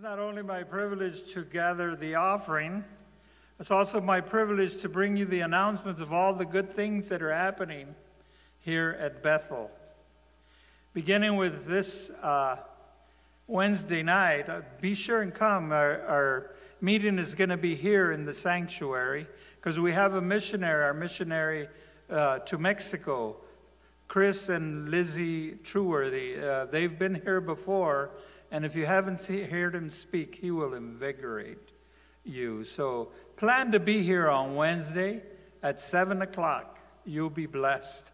It's not only my privilege to gather the offering, it's also my privilege to bring you the announcements of all the good things that are happening here at Bethel. Beginning with this uh, Wednesday night, uh, be sure and come. Our, our meeting is going to be here in the sanctuary because we have a missionary, our missionary uh, to Mexico, Chris and Lizzie Trueworthy. Uh, they've been here before, and if you haven't see, heard him speak, he will invigorate you. So plan to be here on Wednesday at 7 o'clock. You'll be blessed.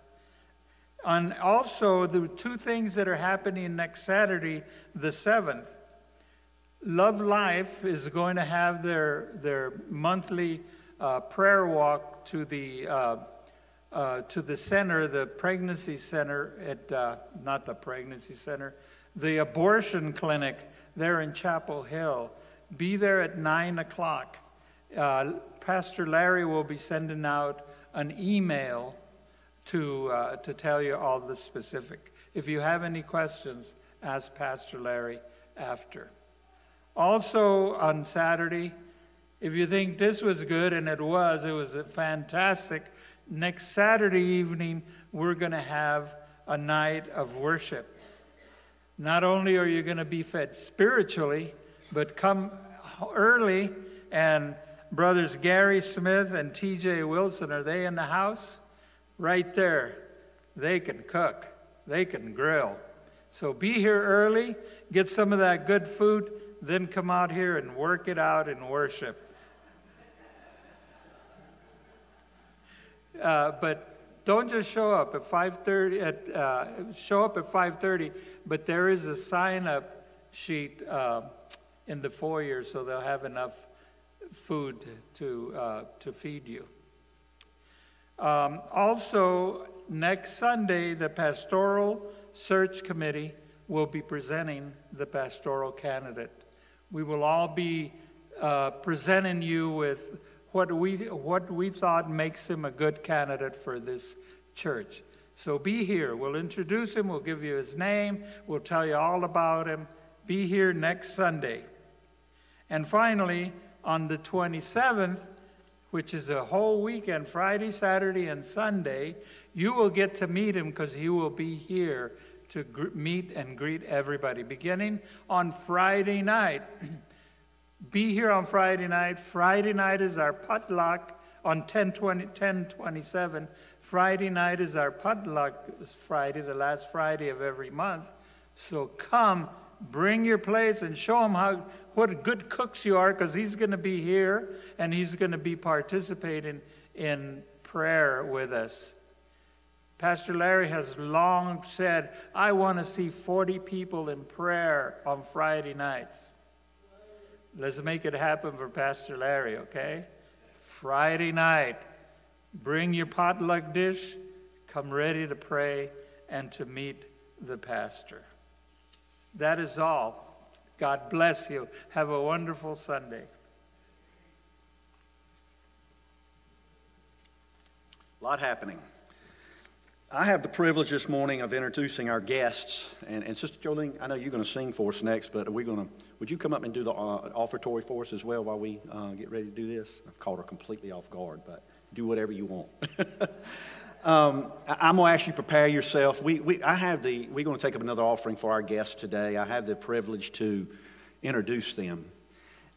And also, the two things that are happening next Saturday, the 7th. Love Life is going to have their, their monthly uh, prayer walk to the uh, uh, to the center, the pregnancy center at, uh, not the pregnancy center, the abortion clinic there in Chapel Hill. Be there at 9 o'clock. Uh, Pastor Larry will be sending out an email to, uh, to tell you all the specific. If you have any questions, ask Pastor Larry after. Also on Saturday, if you think this was good, and it was, it was fantastic, next Saturday evening, we're going to have a night of worship. Not only are you going to be fed spiritually, but come early and brothers Gary Smith and TJ Wilson, are they in the house? Right there. They can cook, they can grill. So be here early, get some of that good food, then come out here and work it out in worship. Uh, but don't just show up at 5:30. At uh, show up at 5:30, but there is a sign-up sheet uh, in the foyer, so they'll have enough food to uh, to feed you. Um, also, next Sunday, the pastoral search committee will be presenting the pastoral candidate. We will all be uh, presenting you with what we, what we thought makes him a good candidate for this church. So be here. We'll introduce him. We'll give you his name. We'll tell you all about him. Be here next Sunday. And finally, on the 27th, which is a whole weekend, Friday, Saturday, and Sunday, you will get to meet him because he will be here to meet and greet everybody. Beginning on Friday night, be here on Friday night. Friday night is our potluck on 1020, 1027. Friday night is our potluck Friday, the last Friday of every month. So come, bring your plates, and show him how what good cooks you are, because he's going to be here and he's going to be participating in prayer with us. Pastor Larry has long said, I want to see 40 people in prayer on Friday nights. Let's make it happen for Pastor Larry, okay? Friday night, bring your potluck dish, come ready to pray and to meet the pastor. That is all. God bless you. Have a wonderful Sunday. A lot happening. I have the privilege this morning of introducing our guests. And, and Sister Jolene, I know you're going to sing for us next, but are we going to, would you come up and do the uh, offertory for us as well while we uh, get ready to do this? I've caught her completely off guard, but do whatever you want. um, I, am going to ask you to prepare yourself. We, we, I have the, we're going to take up another offering for our guests today. I have the privilege to introduce them.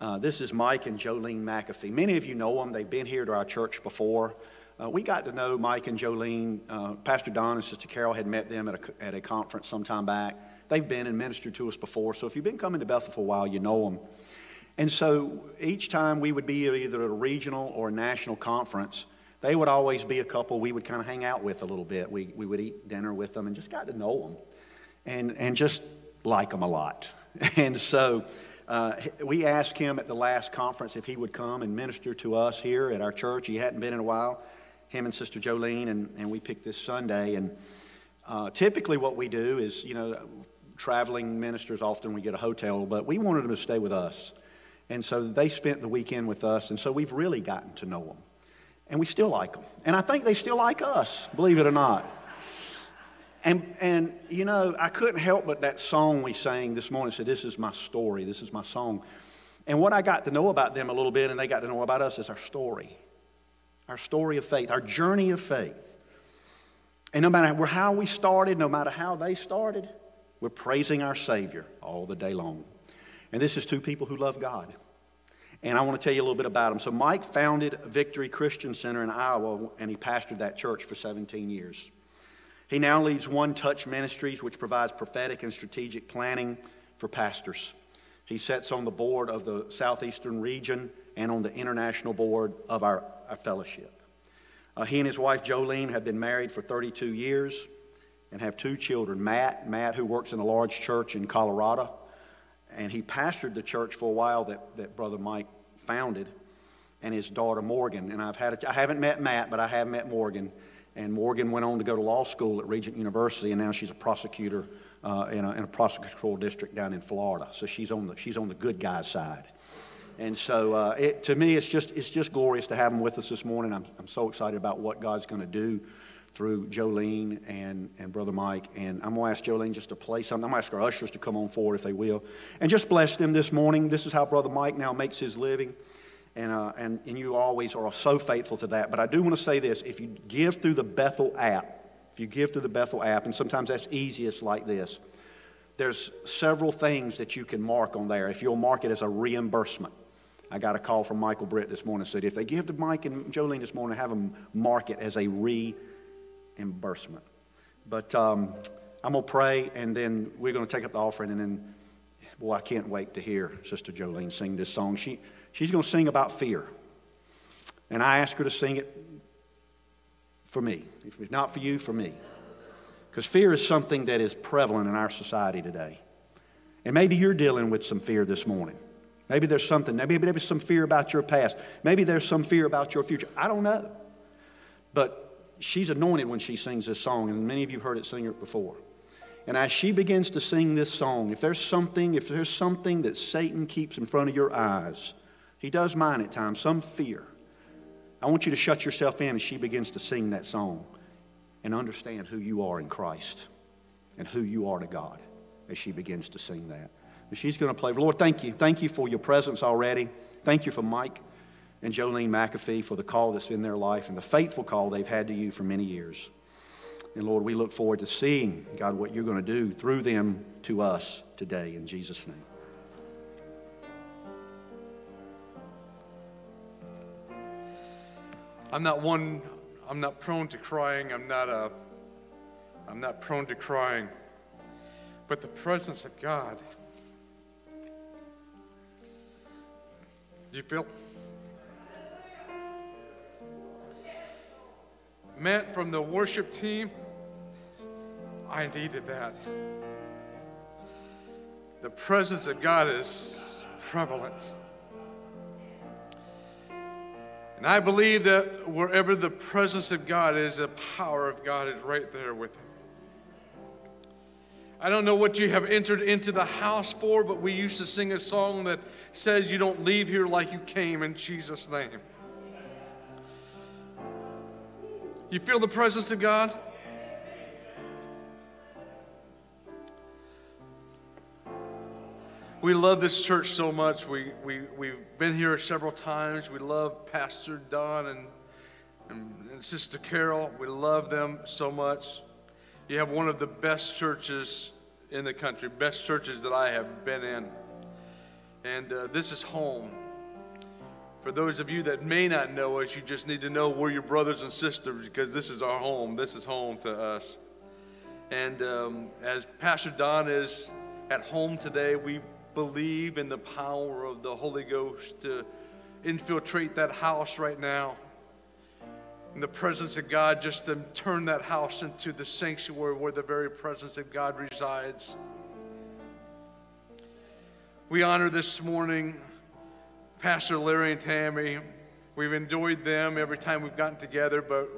Uh, this is Mike and Jolene McAfee. Many of you know them. They've been here to our church before. Uh, we got to know Mike and Jolene. Uh, Pastor Don and Sister Carol had met them at a, at a conference some time back. They've been and ministered to us before. So if you've been coming to Bethel for a while, you know them. And so each time we would be either at a regional or a national conference, they would always be a couple we would kind of hang out with a little bit. We, we would eat dinner with them and just got to know them and, and just like them a lot. And so uh, we asked him at the last conference if he would come and minister to us here at our church. He hadn't been in a while him and Sister Jolene, and, and we picked this Sunday. And uh, typically, what we do is, you know, traveling ministers often we get a hotel, but we wanted them to stay with us. And so they spent the weekend with us, and so we've really gotten to know them. And we still like them. And I think they still like us, believe it or not. And, and, you know, I couldn't help but that song we sang this morning said, This is my story, this is my song. And what I got to know about them a little bit, and they got to know about us, is our story. Our story of faith, our journey of faith. And no matter how we started, no matter how they started, we're praising our Savior all the day long. And this is two people who love God. And I want to tell you a little bit about them. So, Mike founded Victory Christian Center in Iowa, and he pastored that church for 17 years. He now leads One Touch Ministries, which provides prophetic and strategic planning for pastors. He sits on the board of the Southeastern region and on the international board of our, our fellowship. Uh, he and his wife Jolene have been married for 32 years and have two children Matt, Matt, who works in a large church in Colorado, and he pastored the church for a while that, that Brother Mike founded, and his daughter Morgan. And I've had a, I haven't met Matt, but I have met Morgan. And Morgan went on to go to law school at Regent University, and now she's a prosecutor uh, in, a, in a prosecutorial district down in Florida. So she's on the, she's on the good guy's side. And so uh, it, to me, it's just, it's just glorious to have them with us this morning. I'm, I'm so excited about what God's going to do through Jolene and, and Brother Mike. And I'm going to ask Jolene just to play something. I'm going to ask our ushers to come on forward if they will. And just bless them this morning. This is how Brother Mike now makes his living. And, uh, and, and you always are so faithful to that. But I do want to say this if you give through the Bethel app, if you give through the Bethel app, and sometimes that's easiest like this, there's several things that you can mark on there. If you'll mark it as a reimbursement. I got a call from Michael Britt this morning said if they give to Mike and Jolene this morning, have them mark it as a reimbursement reimbursement. But um, I'm going to pray, and then we're going to take up the offering, and then, boy, I can't wait to hear Sister Jolene sing this song. She, she's going to sing about fear. And I asked her to sing it for me. If it's not for you, for me. Because fear is something that is prevalent in our society today. And maybe you're dealing with some fear this morning. Maybe there's something, maybe there's some fear about your past. Maybe there's some fear about your future. I don't know. But she's anointed when she sings this song, and many of you have heard it sing it before. And as she begins to sing this song, if there's something, if there's something that Satan keeps in front of your eyes, he does mine at times, some fear. I want you to shut yourself in as she begins to sing that song and understand who you are in Christ and who you are to God as she begins to sing that. But she's going to play. Lord, thank you. Thank you for your presence already. Thank you for Mike and Jolene McAfee for the call that's in their life and the faithful call they've had to you for many years. And Lord, we look forward to seeing, God, what you're going to do through them to us today in Jesus' name. I'm not one, I'm not prone to crying. I'm not a, I'm not prone to crying. But the presence of God. You feel? Matt from the worship team, I needed that. The presence of God is prevalent. And I believe that wherever the presence of God is, the power of God is right there with him. I don't know what you have entered into the house for, but we used to sing a song that says, You don't leave here like you came in Jesus' name. You feel the presence of God? We love this church so much. We, we, we've been here several times. We love Pastor Don and, and, and Sister Carol. We love them so much. You have one of the best churches in the country, best churches that I have been in. And uh, this is home. For those of you that may not know us, you just need to know we're your brothers and sisters because this is our home. This is home to us. And um, as Pastor Don is at home today, we believe in the power of the Holy Ghost to infiltrate that house right now. In the presence of God, just to turn that house into the sanctuary where the very presence of God resides. We honor this morning Pastor Larry and Tammy. We've enjoyed them every time we've gotten together, but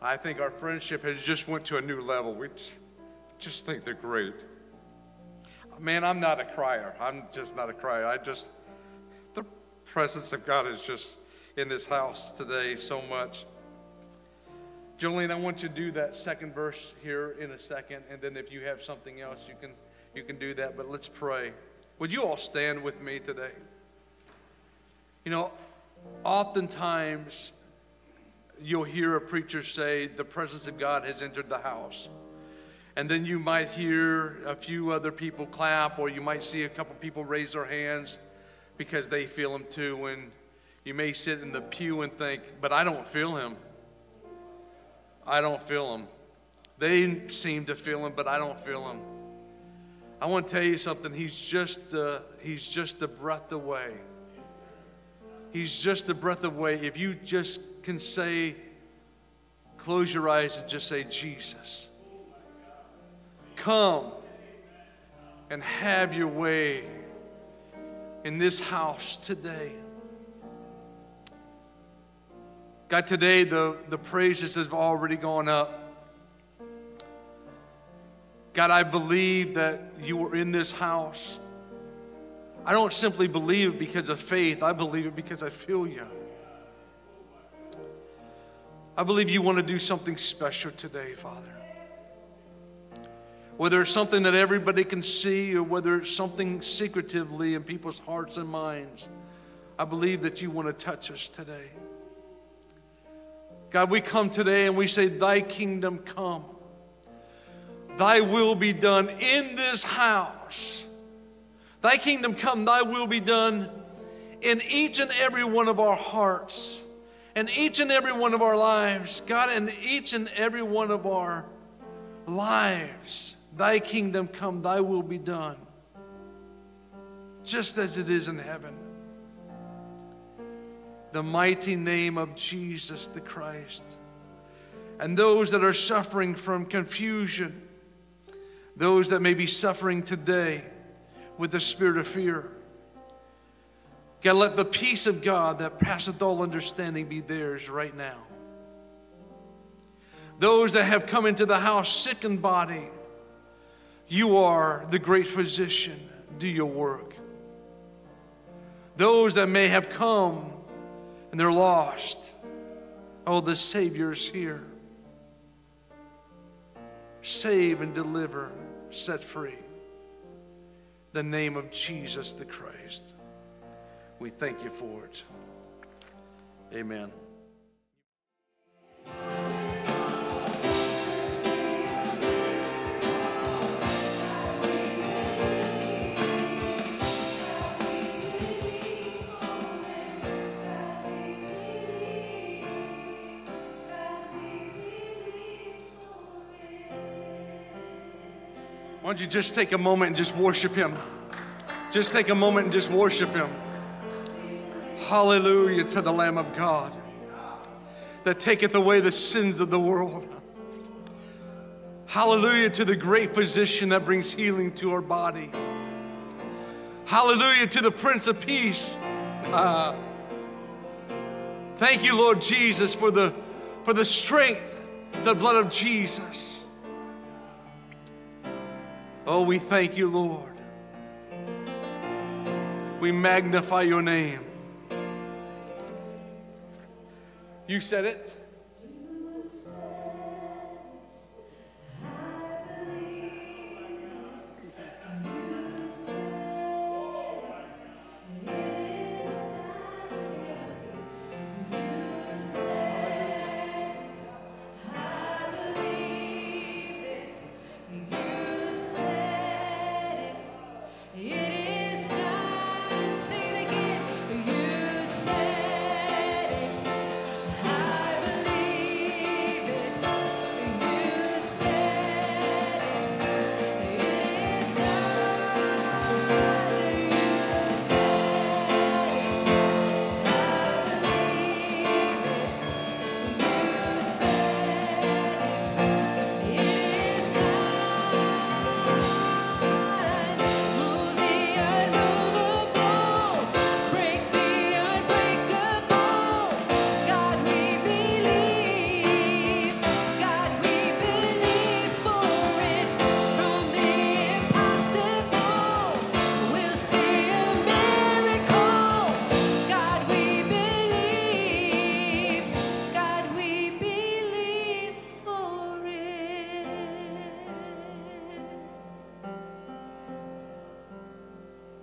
I think our friendship has just went to a new level. We just think they're great. Man, I'm not a crier. I'm just not a crier. I just, the presence of God is just in this house today so much. Jolene, I want you to do that second verse here in a second, and then if you have something else, you can you can do that. But let's pray. Would you all stand with me today? You know, oftentimes you'll hear a preacher say, The presence of God has entered the house. And then you might hear a few other people clap, or you might see a couple people raise their hands because they feel Him too. And you may sit in the pew and think, But I don't feel Him. I don't feel Him. They seem to feel Him, but I don't feel Him. I want to tell you something. He's just the, he's just the breath away. He's just a breath away. If you just can say, close your eyes and just say, Jesus, come and have your way in this house today. God, today the, the praises have already gone up. God, I believe that you were in this house. I don't simply believe it because of faith, I believe it because I feel you. I believe you want to do something special today, Father. Whether it's something that everybody can see or whether it's something secretively in people's hearts and minds, I believe that you want to touch us today. God, we come today and we say, Thy kingdom come, Thy will be done in this house Thy kingdom come, thy will be done in each and every one of our hearts, in each and every one of our lives. God, in each and every one of our lives, thy kingdom come, thy will be done, just as it is in heaven. The mighty name of Jesus the Christ. And those that are suffering from confusion, those that may be suffering today, with the spirit of fear. God, let the peace of God that passeth all understanding be theirs right now. Those that have come into the house sick in body, you are the great physician. Do your work. Those that may have come and they're lost, oh, the Savior is here. Save and deliver, set free the name of Jesus the Christ. We thank you for it. Amen. Don't you just take a moment and just worship Him? Just take a moment and just worship Him. Hallelujah to the Lamb of God that taketh away the sins of the world. Hallelujah to the great physician that brings healing to our body. Hallelujah to the Prince of Peace. Uh, thank you, Lord Jesus, for the, for the strength, the blood of Jesus. Oh, we thank you, Lord. We magnify your name. You said it.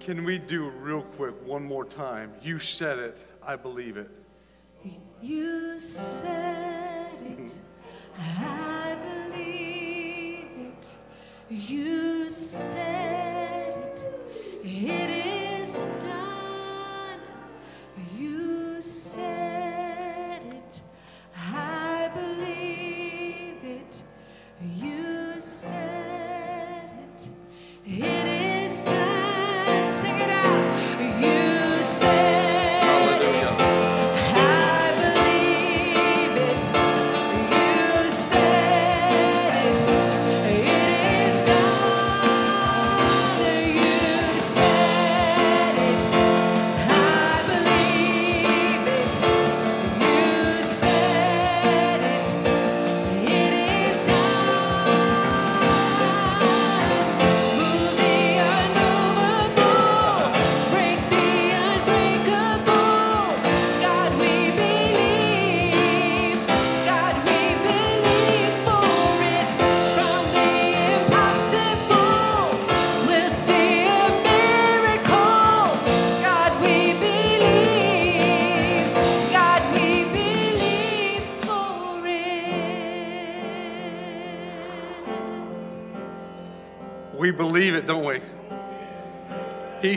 Can we do real quick one more time? You said it. I believe it.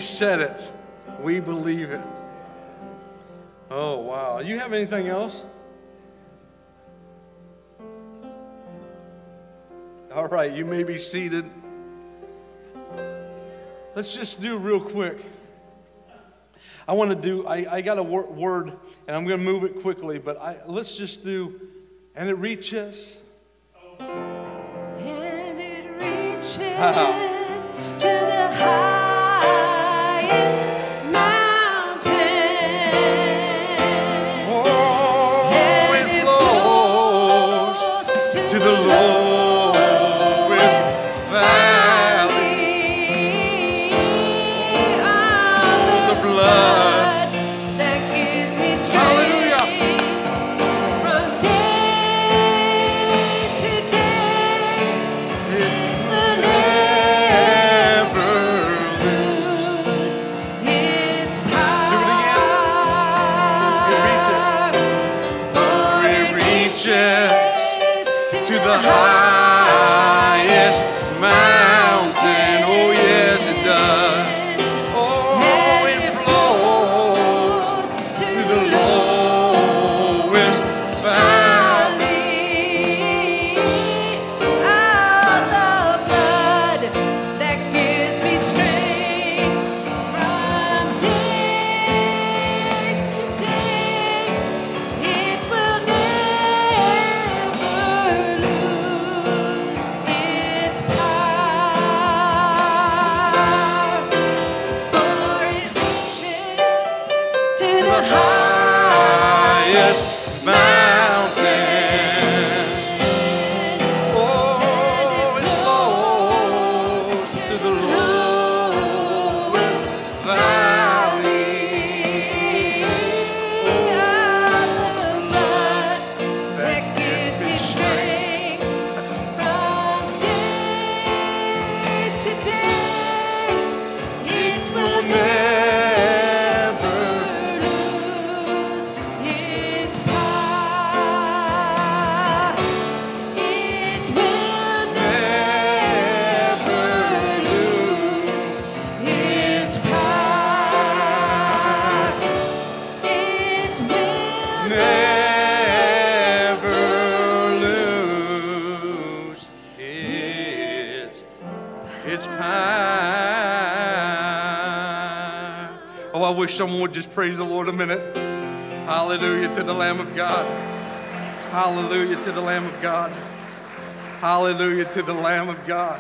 Said it. We believe it. Oh, wow. You have anything else? All right, you may be seated. Let's just do real quick. I want to do, I, I got a wor- word, and I'm going to move it quickly, but I, let's just do, and it reaches. And it reaches to the highest the lowest highest mountain. Wish someone would just praise the Lord a minute. Hallelujah to the Lamb of God. Hallelujah to the Lamb of God. Hallelujah to the Lamb of God.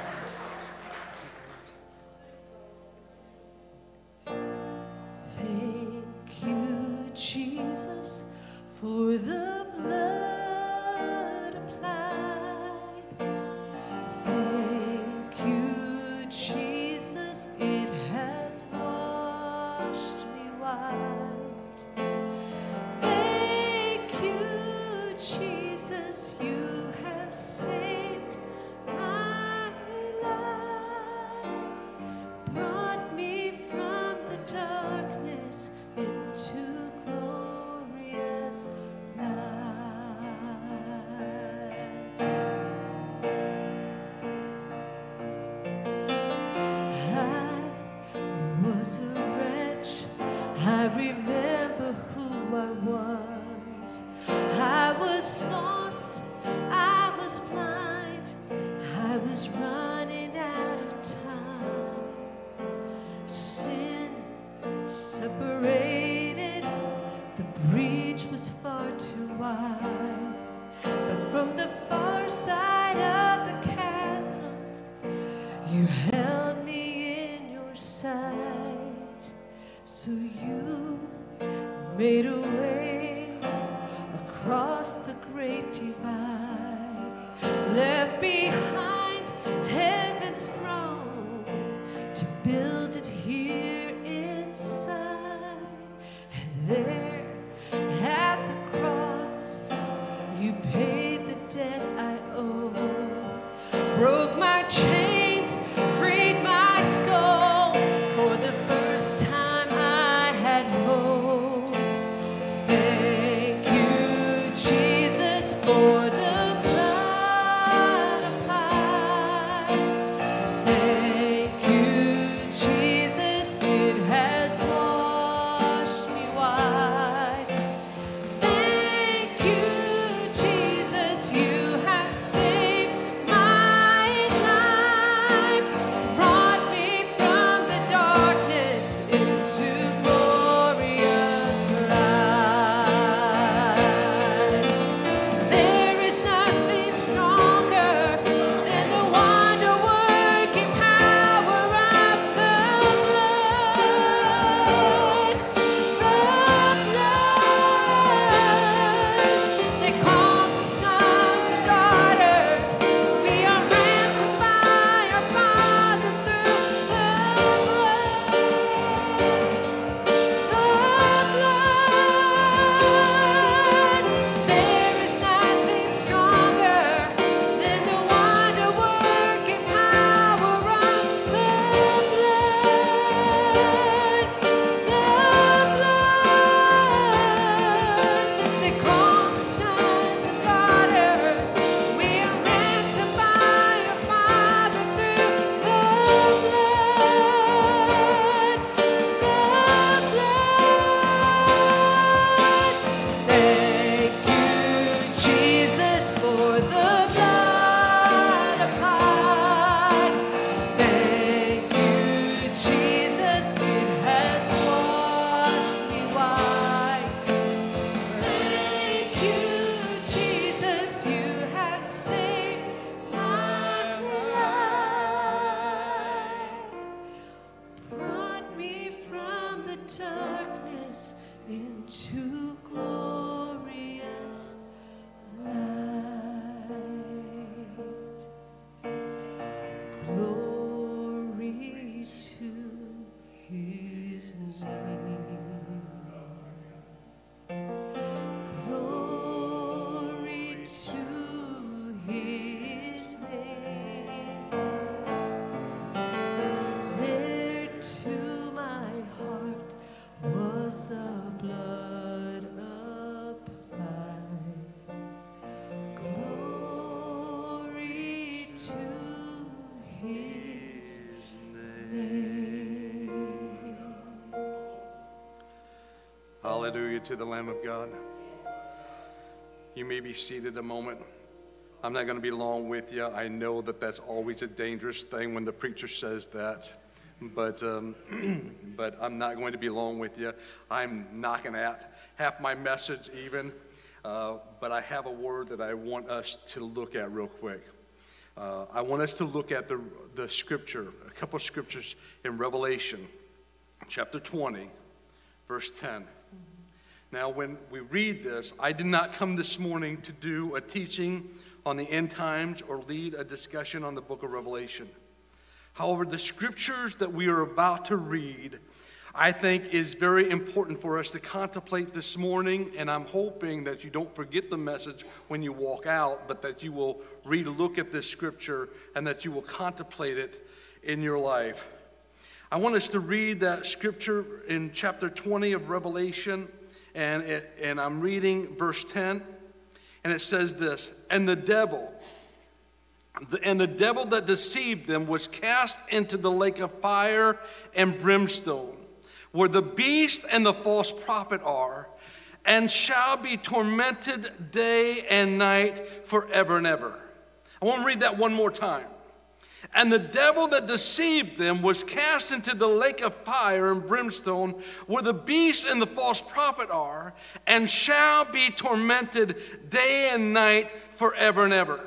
You paid the debt I owe, broke my chains, Hallelujah to the Lamb of God. You may be seated a moment. I'm not going to be long with you. I know that that's always a dangerous thing when the preacher says that, but um, but I'm not going to be long with you. I'm knocking at half my message even, uh, but I have a word that I want us to look at real quick. Uh, I want us to look at the the scripture, a couple of scriptures in Revelation, chapter 20, verse 10. Now, when we read this, I did not come this morning to do a teaching on the end times or lead a discussion on the book of Revelation. However, the scriptures that we are about to read, I think, is very important for us to contemplate this morning, and I'm hoping that you don't forget the message when you walk out, but that you will read, look at this scripture, and that you will contemplate it in your life. I want us to read that scripture in chapter 20 of Revelation, and, it, and I'm reading verse 10, and it says this And the devil, and the devil that deceived them was cast into the lake of fire and brimstone, where the beast and the false prophet are, and shall be tormented day and night forever and ever. I want to read that one more time. And the devil that deceived them was cast into the lake of fire and brimstone, where the beast and the false prophet are, and shall be tormented day and night forever and ever.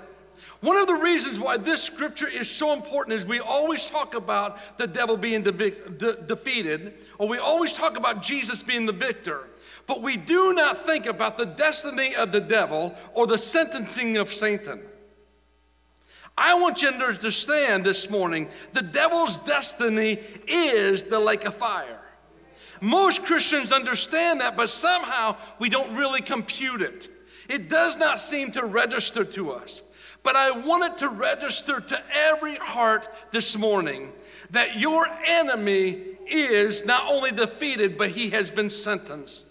One of the reasons why this scripture is so important is we always talk about the devil being de- de- defeated, or we always talk about Jesus being the victor, but we do not think about the destiny of the devil or the sentencing of Satan. I want you to understand this morning the devil's destiny is the lake of fire. Most Christians understand that, but somehow we don't really compute it. It does not seem to register to us. But I want it to register to every heart this morning that your enemy is not only defeated, but he has been sentenced.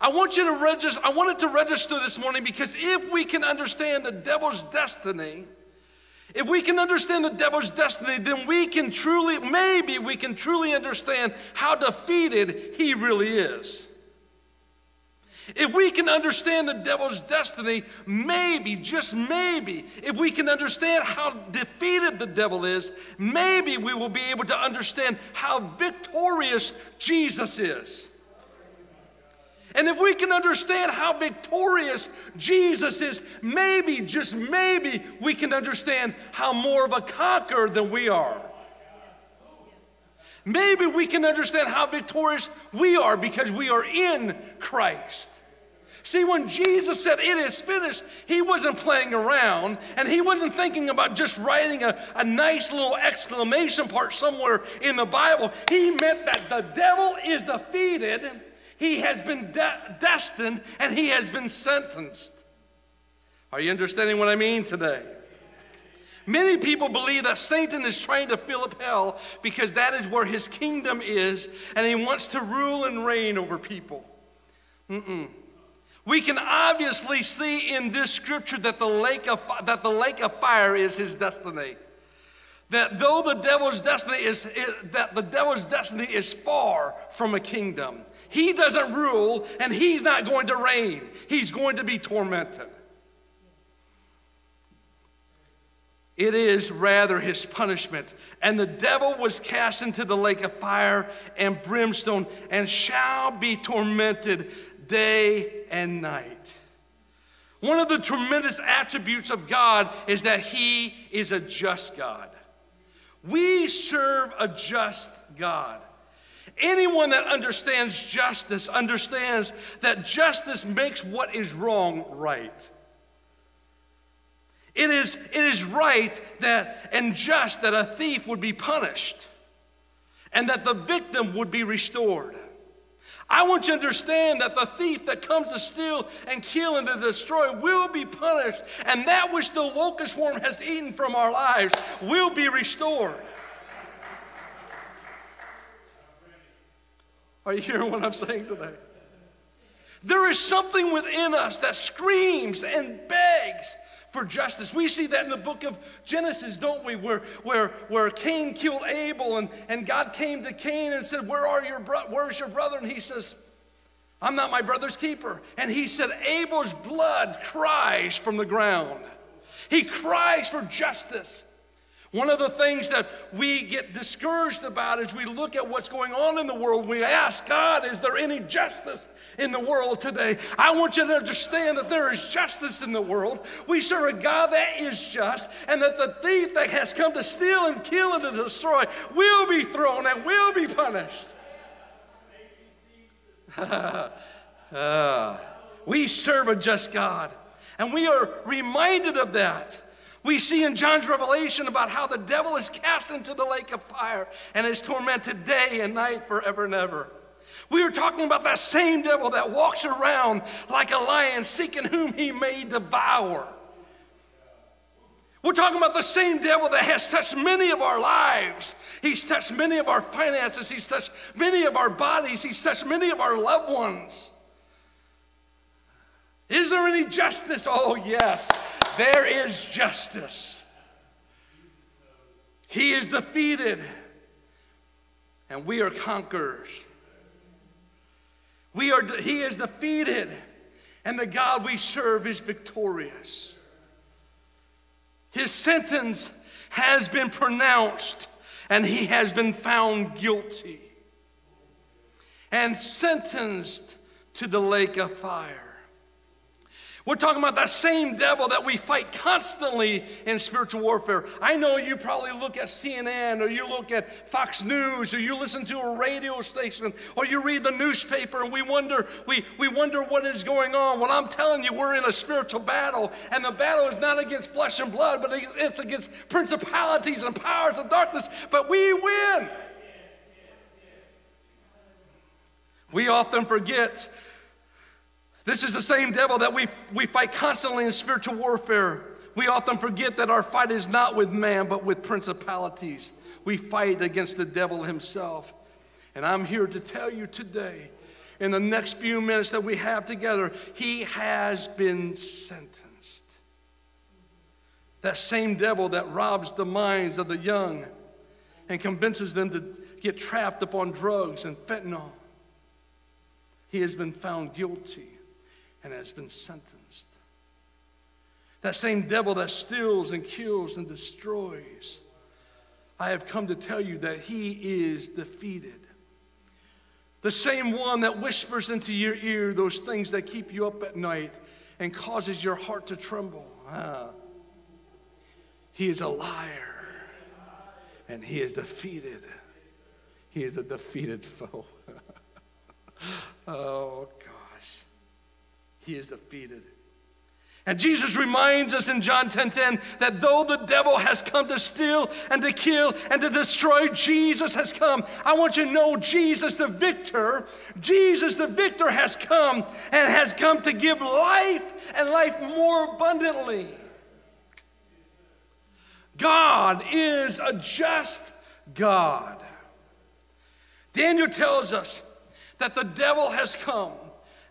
I want you to register, I want it to register this morning because if we can understand the devil's destiny, if we can understand the devil's destiny, then we can truly, maybe we can truly understand how defeated he really is. If we can understand the devil's destiny, maybe, just maybe, if we can understand how defeated the devil is, maybe we will be able to understand how victorious Jesus is. And if we can understand how victorious Jesus is, maybe, just maybe, we can understand how more of a conqueror than we are. Maybe we can understand how victorious we are because we are in Christ. See, when Jesus said, It is finished, he wasn't playing around and he wasn't thinking about just writing a, a nice little exclamation part somewhere in the Bible. He meant that the devil is defeated he has been de- destined and he has been sentenced. Are you understanding what I mean today? Many people believe that Satan is trying to fill up hell because that is where his kingdom is and he wants to rule and reign over people. Mm-mm. We can obviously see in this scripture that the lake of, that the lake of fire is his destiny. That though the devil's destiny is, that the devil's destiny is far from a kingdom. He doesn't rule and he's not going to reign. He's going to be tormented. It is rather his punishment. And the devil was cast into the lake of fire and brimstone and shall be tormented day and night. One of the tremendous attributes of God is that he is a just God. We serve a just God. Anyone that understands justice understands that justice makes what is wrong right. It is, it is right that and just that a thief would be punished and that the victim would be restored. I want you to understand that the thief that comes to steal and kill and to destroy will be punished, and that which the locust worm has eaten from our lives will be restored. Are you hearing what I'm saying today? There is something within us that screams and begs for justice. We see that in the book of Genesis, don't we? Where, where, where Cain killed Abel and, and God came to Cain and said, Where are your bro- Where's your brother? And he says, I'm not my brother's keeper. And he said, Abel's blood cries from the ground. He cries for justice. One of the things that we get discouraged about as we look at what's going on in the world, we ask God, is there any justice in the world today? I want you to understand that there is justice in the world. We serve a God that is just, and that the thief that has come to steal and kill and to destroy will be thrown and will be punished. uh, we serve a just God, and we are reminded of that. We see in John's revelation about how the devil is cast into the lake of fire and is tormented day and night forever and ever. We are talking about that same devil that walks around like a lion seeking whom he may devour. We're talking about the same devil that has touched many of our lives. He's touched many of our finances. He's touched many of our bodies. He's touched many of our loved ones. Is there any justice? Oh, yes. There is justice. He is defeated, and we are conquerors. We are, he is defeated, and the God we serve is victorious. His sentence has been pronounced and he has been found guilty and sentenced to the lake of fire. We're talking about that same devil that we fight constantly in spiritual warfare. I know you probably look at CNN or you look at Fox News or you listen to a radio station or you read the newspaper and we wonder, we, we wonder what is going on. Well, I'm telling you, we're in a spiritual battle, and the battle is not against flesh and blood, but it's against principalities and powers of darkness. But we win. We often forget this is the same devil that we, we fight constantly in spiritual warfare. We often forget that our fight is not with man, but with principalities. We fight against the devil himself. And I'm here to tell you today, in the next few minutes that we have together, he has been sentenced. That same devil that robs the minds of the young and convinces them to get trapped upon drugs and fentanyl, he has been found guilty and has been sentenced. That same devil that steals and kills and destroys, I have come to tell you that he is defeated. The same one that whispers into your ear those things that keep you up at night and causes your heart to tremble. Ah, he is a liar and he is defeated. He is a defeated foe. oh, he is defeated. And Jesus reminds us in John 10:10 10, 10, that though the devil has come to steal and to kill and to destroy, Jesus has come. I want you to know Jesus the victor, Jesus the victor has come and has come to give life and life more abundantly. God is a just God. Daniel tells us that the devil has come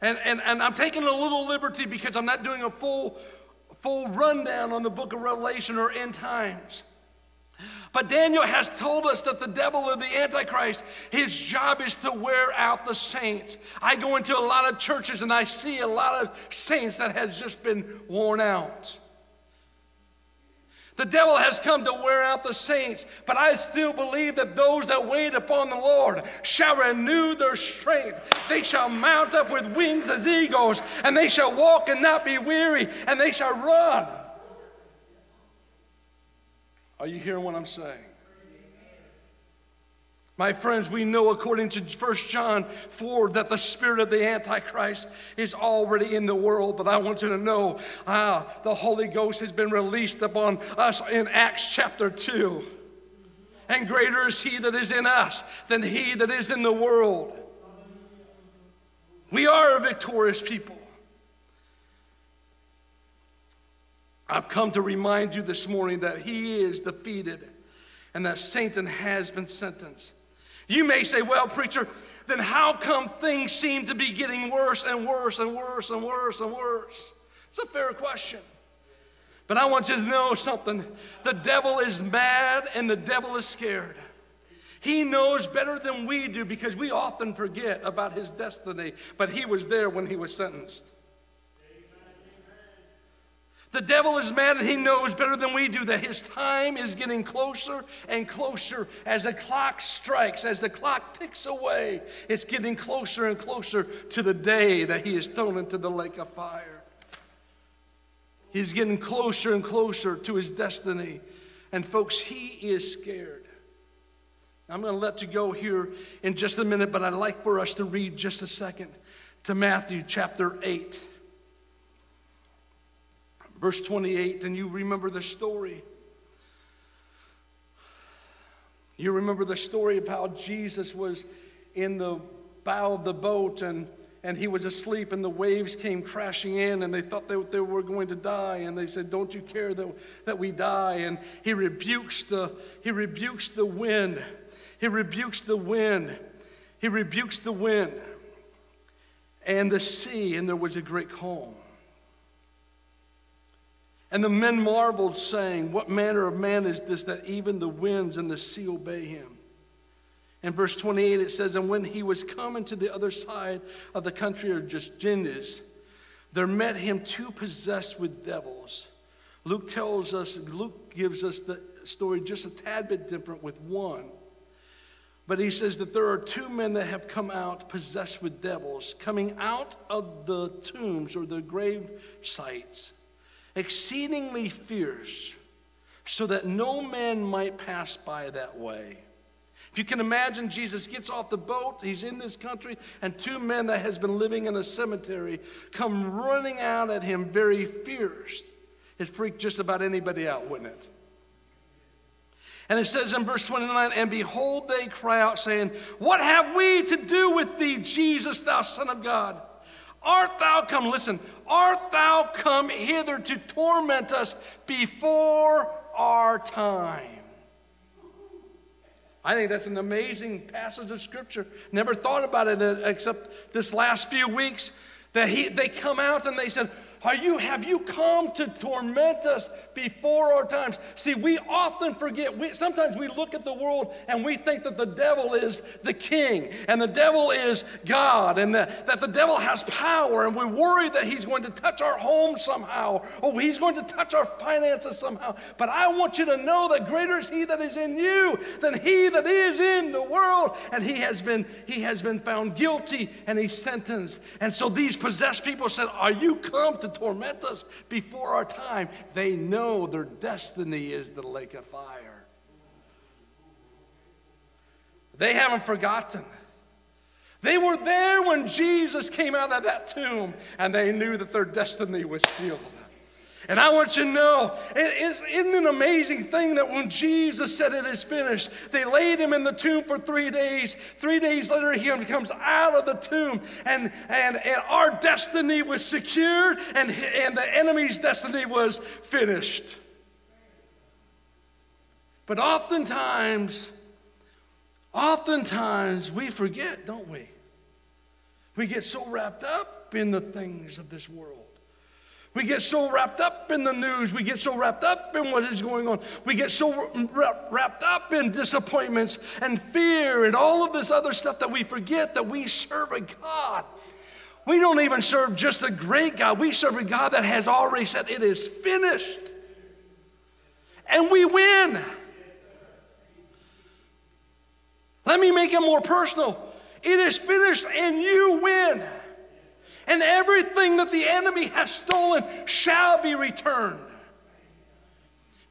and, and, and I'm taking a little liberty because I'm not doing a full, full rundown on the book of Revelation or end times. But Daniel has told us that the devil or the Antichrist, his job is to wear out the saints. I go into a lot of churches and I see a lot of saints that has just been worn out. The devil has come to wear out the saints, but I still believe that those that wait upon the Lord shall renew their strength. They shall mount up with wings as eagles, and they shall walk and not be weary, and they shall run. Are you hearing what I'm saying? My friends, we know according to 1 John 4 that the spirit of the Antichrist is already in the world, but I want you to know ah, the Holy Ghost has been released upon us in Acts chapter 2. And greater is he that is in us than he that is in the world. We are a victorious people. I've come to remind you this morning that he is defeated and that Satan has been sentenced. You may say, well, preacher, then how come things seem to be getting worse and worse and worse and worse and worse? It's a fair question. But I want you to know something. The devil is mad and the devil is scared. He knows better than we do because we often forget about his destiny, but he was there when he was sentenced. The devil is mad and he knows better than we do that his time is getting closer and closer as the clock strikes, as the clock ticks away. It's getting closer and closer to the day that he is thrown into the lake of fire. He's getting closer and closer to his destiny. And folks, he is scared. I'm going to let you go here in just a minute, but I'd like for us to read just a second to Matthew chapter 8. Verse 28, and you remember the story. You remember the story of how Jesus was in the bow of the boat and, and he was asleep and the waves came crashing in and they thought they, they were going to die and they said, Don't you care that, that we die? And he rebukes the, he rebukes the wind. He rebukes the wind. He rebukes the wind and the sea, and there was a great calm. And the men marveled, saying, What manner of man is this that even the winds and the sea obey him? In verse 28, it says, And when he was coming to the other side of the country of Gennes, there met him two possessed with devils, Luke tells us, Luke gives us the story just a tad bit different with one. But he says that there are two men that have come out possessed with devils, coming out of the tombs or the grave sites, exceedingly fierce, so that no man might pass by that way. If you can imagine, Jesus gets off the boat, he's in this country, and two men that has been living in a cemetery come running out at him very fierce. It freaked just about anybody out, wouldn't it? And it says in verse 29, and behold, they cry out, saying, What have we to do with thee, Jesus, thou Son of God? Art thou come, listen, art thou come hither to torment us before our time? I think that's an amazing passage of scripture. Never thought about it uh, except this last few weeks that he, they come out and they said, are you, have you come to torment us before our times? See, we often forget. We, sometimes we look at the world and we think that the devil is the king and the devil is God and that, that the devil has power and we worry that he's going to touch our home somehow or he's going to touch our finances somehow. But I want you to know that greater is he that is in you than he that is in the world. And he has been, he has been found guilty and he's sentenced. And so these possessed people said, Are you come to torment us before our time. They know their destiny is the lake of fire. They haven't forgotten. They were there when Jesus came out of that tomb and they knew that their destiny was sealed. And I want you to know, isn't it an amazing thing that when Jesus said it is finished, they laid him in the tomb for three days. Three days later, he comes out of the tomb, and, and, and our destiny was secured, and, and the enemy's destiny was finished. But oftentimes, oftentimes we forget, don't we? We get so wrapped up in the things of this world. We get so wrapped up in the news. We get so wrapped up in what is going on. We get so wrapped up in disappointments and fear and all of this other stuff that we forget that we serve a God. We don't even serve just a great God. We serve a God that has already said, It is finished. And we win. Let me make it more personal. It is finished and you win and everything that the enemy has stolen shall be returned.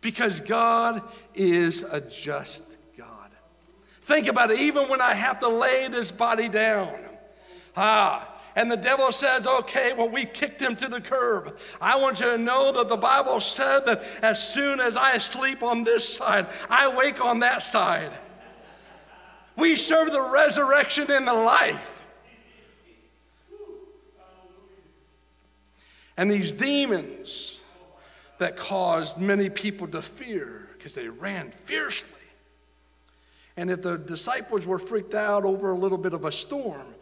Because God is a just God. Think about it, even when I have to lay this body down. Ah, and the devil says, okay, well, we've kicked him to the curb. I want you to know that the Bible said that as soon as I sleep on this side, I wake on that side. We serve the resurrection and the life. And these demons that caused many people to fear because they ran fiercely. And if the disciples were freaked out over a little bit of a storm,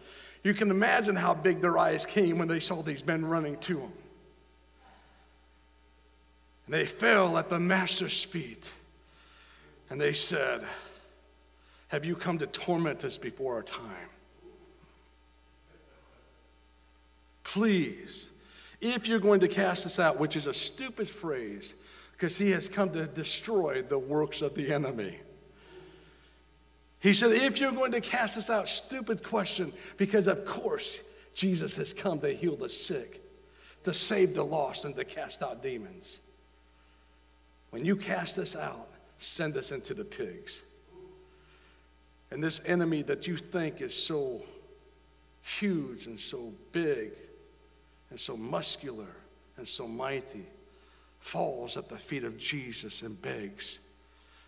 you can imagine how big their eyes came when they saw these men running to them. And they fell at the master's feet and they said, Have you come to torment us before our time? Please if you're going to cast us out, which is a stupid phrase, because he has come to destroy the works of the enemy. He said, if you're going to cast us out, stupid question, because of course Jesus has come to heal the sick, to save the lost, and to cast out demons. When you cast us out, send us into the pigs. And this enemy that you think is so huge and so big and so muscular and so mighty falls at the feet of Jesus and begs,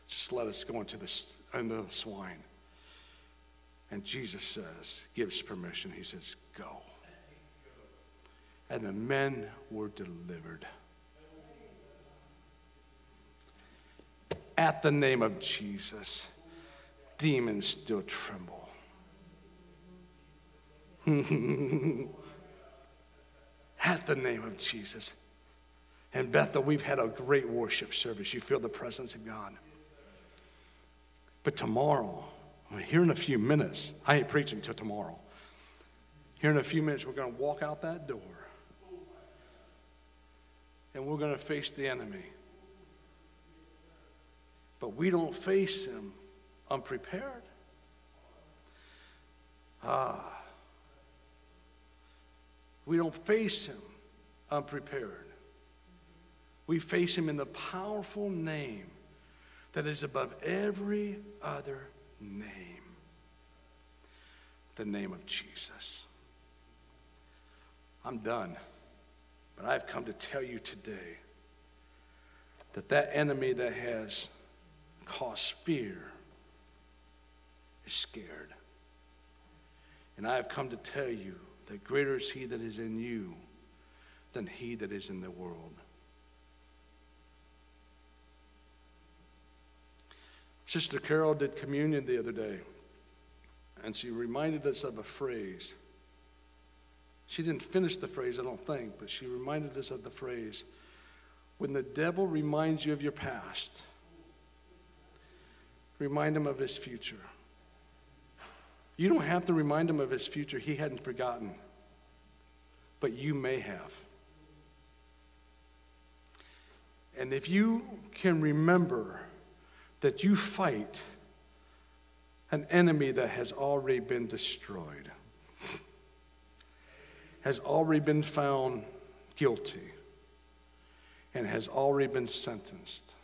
just let us go into the, into the swine. And Jesus says, gives permission. He says, go. And the men were delivered. At the name of Jesus, demons still tremble. at the name of Jesus. And Bethel, we've had a great worship service. You feel the presence of God. But tomorrow, here in a few minutes, I ain't preaching till tomorrow. Here in a few minutes, we're going to walk out that door and we're going to face the enemy. but we don't face him unprepared. Ah. We don't face him unprepared. We face him in the powerful name that is above every other name the name of Jesus. I'm done, but I've come to tell you today that that enemy that has caused fear is scared. And I have come to tell you that greater is he that is in you than he that is in the world. Sister Carol did communion the other day, and she reminded us of a phrase. She didn't finish the phrase, I don't think, but she reminded us of the phrase when the devil reminds you of your past, remind him of his future. You don't have to remind him of his future, he hadn't forgotten, but you may have. And if you can remember that you fight an enemy that has already been destroyed, has already been found guilty, and has already been sentenced.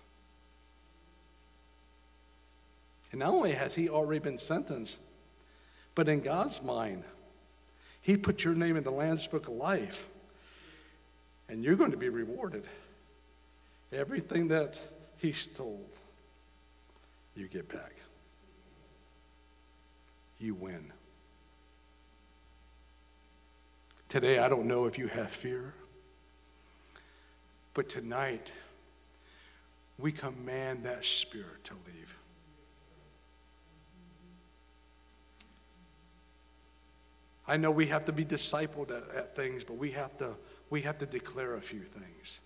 And not only has he already been sentenced, but in God's mind, he put your name in the Lamb's Book of Life, and you're going to be rewarded. Everything that he stole, you get back. You win. Today, I don't know if you have fear, but tonight, we command that spirit to leave. I know we have to be discipled at, at, things, but we have to we have to declare a few things.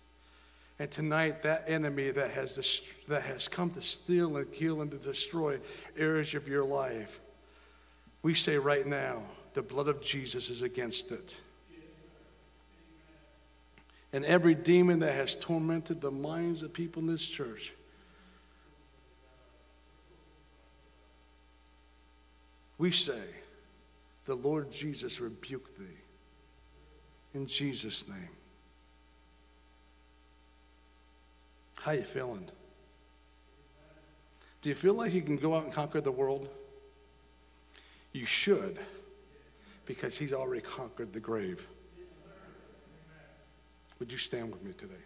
And tonight, that enemy that has that has come to steal and kill and to destroy areas of your life, we say right now, the blood of Jesus is against it. And every demon that has tormented the minds of people in this church, we say, the Lord Jesus rebuke thee. In Jesus' name. How you feeling? Do you feel like you can go out and conquer the world? You should, because he's already conquered the grave. Would you stand with me today?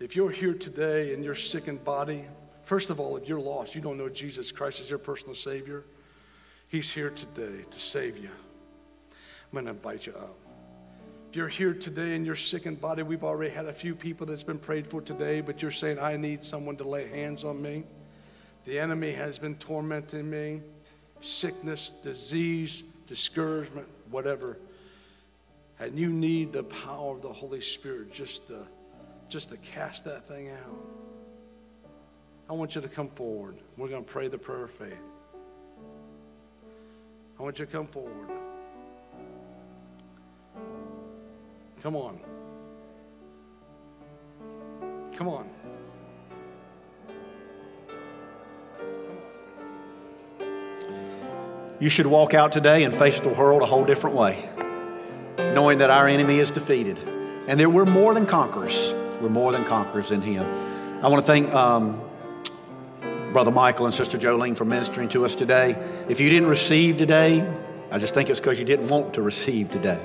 If you're here today and you're sick in body, first of all, if you're lost, you don't know Jesus Christ as your personal Savior, He's here today to save you. I'm going to invite you up. If you're here today and you're sick in body, we've already had a few people that's been prayed for today, but you're saying, I need someone to lay hands on me. The enemy has been tormenting me, sickness, disease, discouragement, whatever. And you need the power of the Holy Spirit just to, just to cast that thing out. I want you to come forward. We're going to pray the prayer of faith. I want you to come forward. Come on. Come on. You should walk out today and face the world a whole different way, knowing that our enemy is defeated and that we're more than conquerors. We're more than conquerors in Him. I want to thank um, Brother Michael and Sister Jolen for ministering to us today. If you didn't receive today, I just think it's because you didn't want to receive today.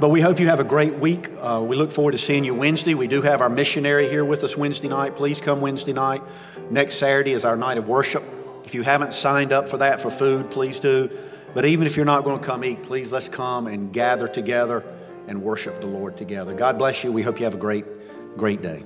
But we hope you have a great week. Uh, we look forward to seeing you Wednesday. We do have our missionary here with us Wednesday night. Please come Wednesday night. Next Saturday is our night of worship. If you haven't signed up for that for food, please do. But even if you're not going to come eat, please let's come and gather together and worship the Lord together. God bless you. We hope you have a great, great day.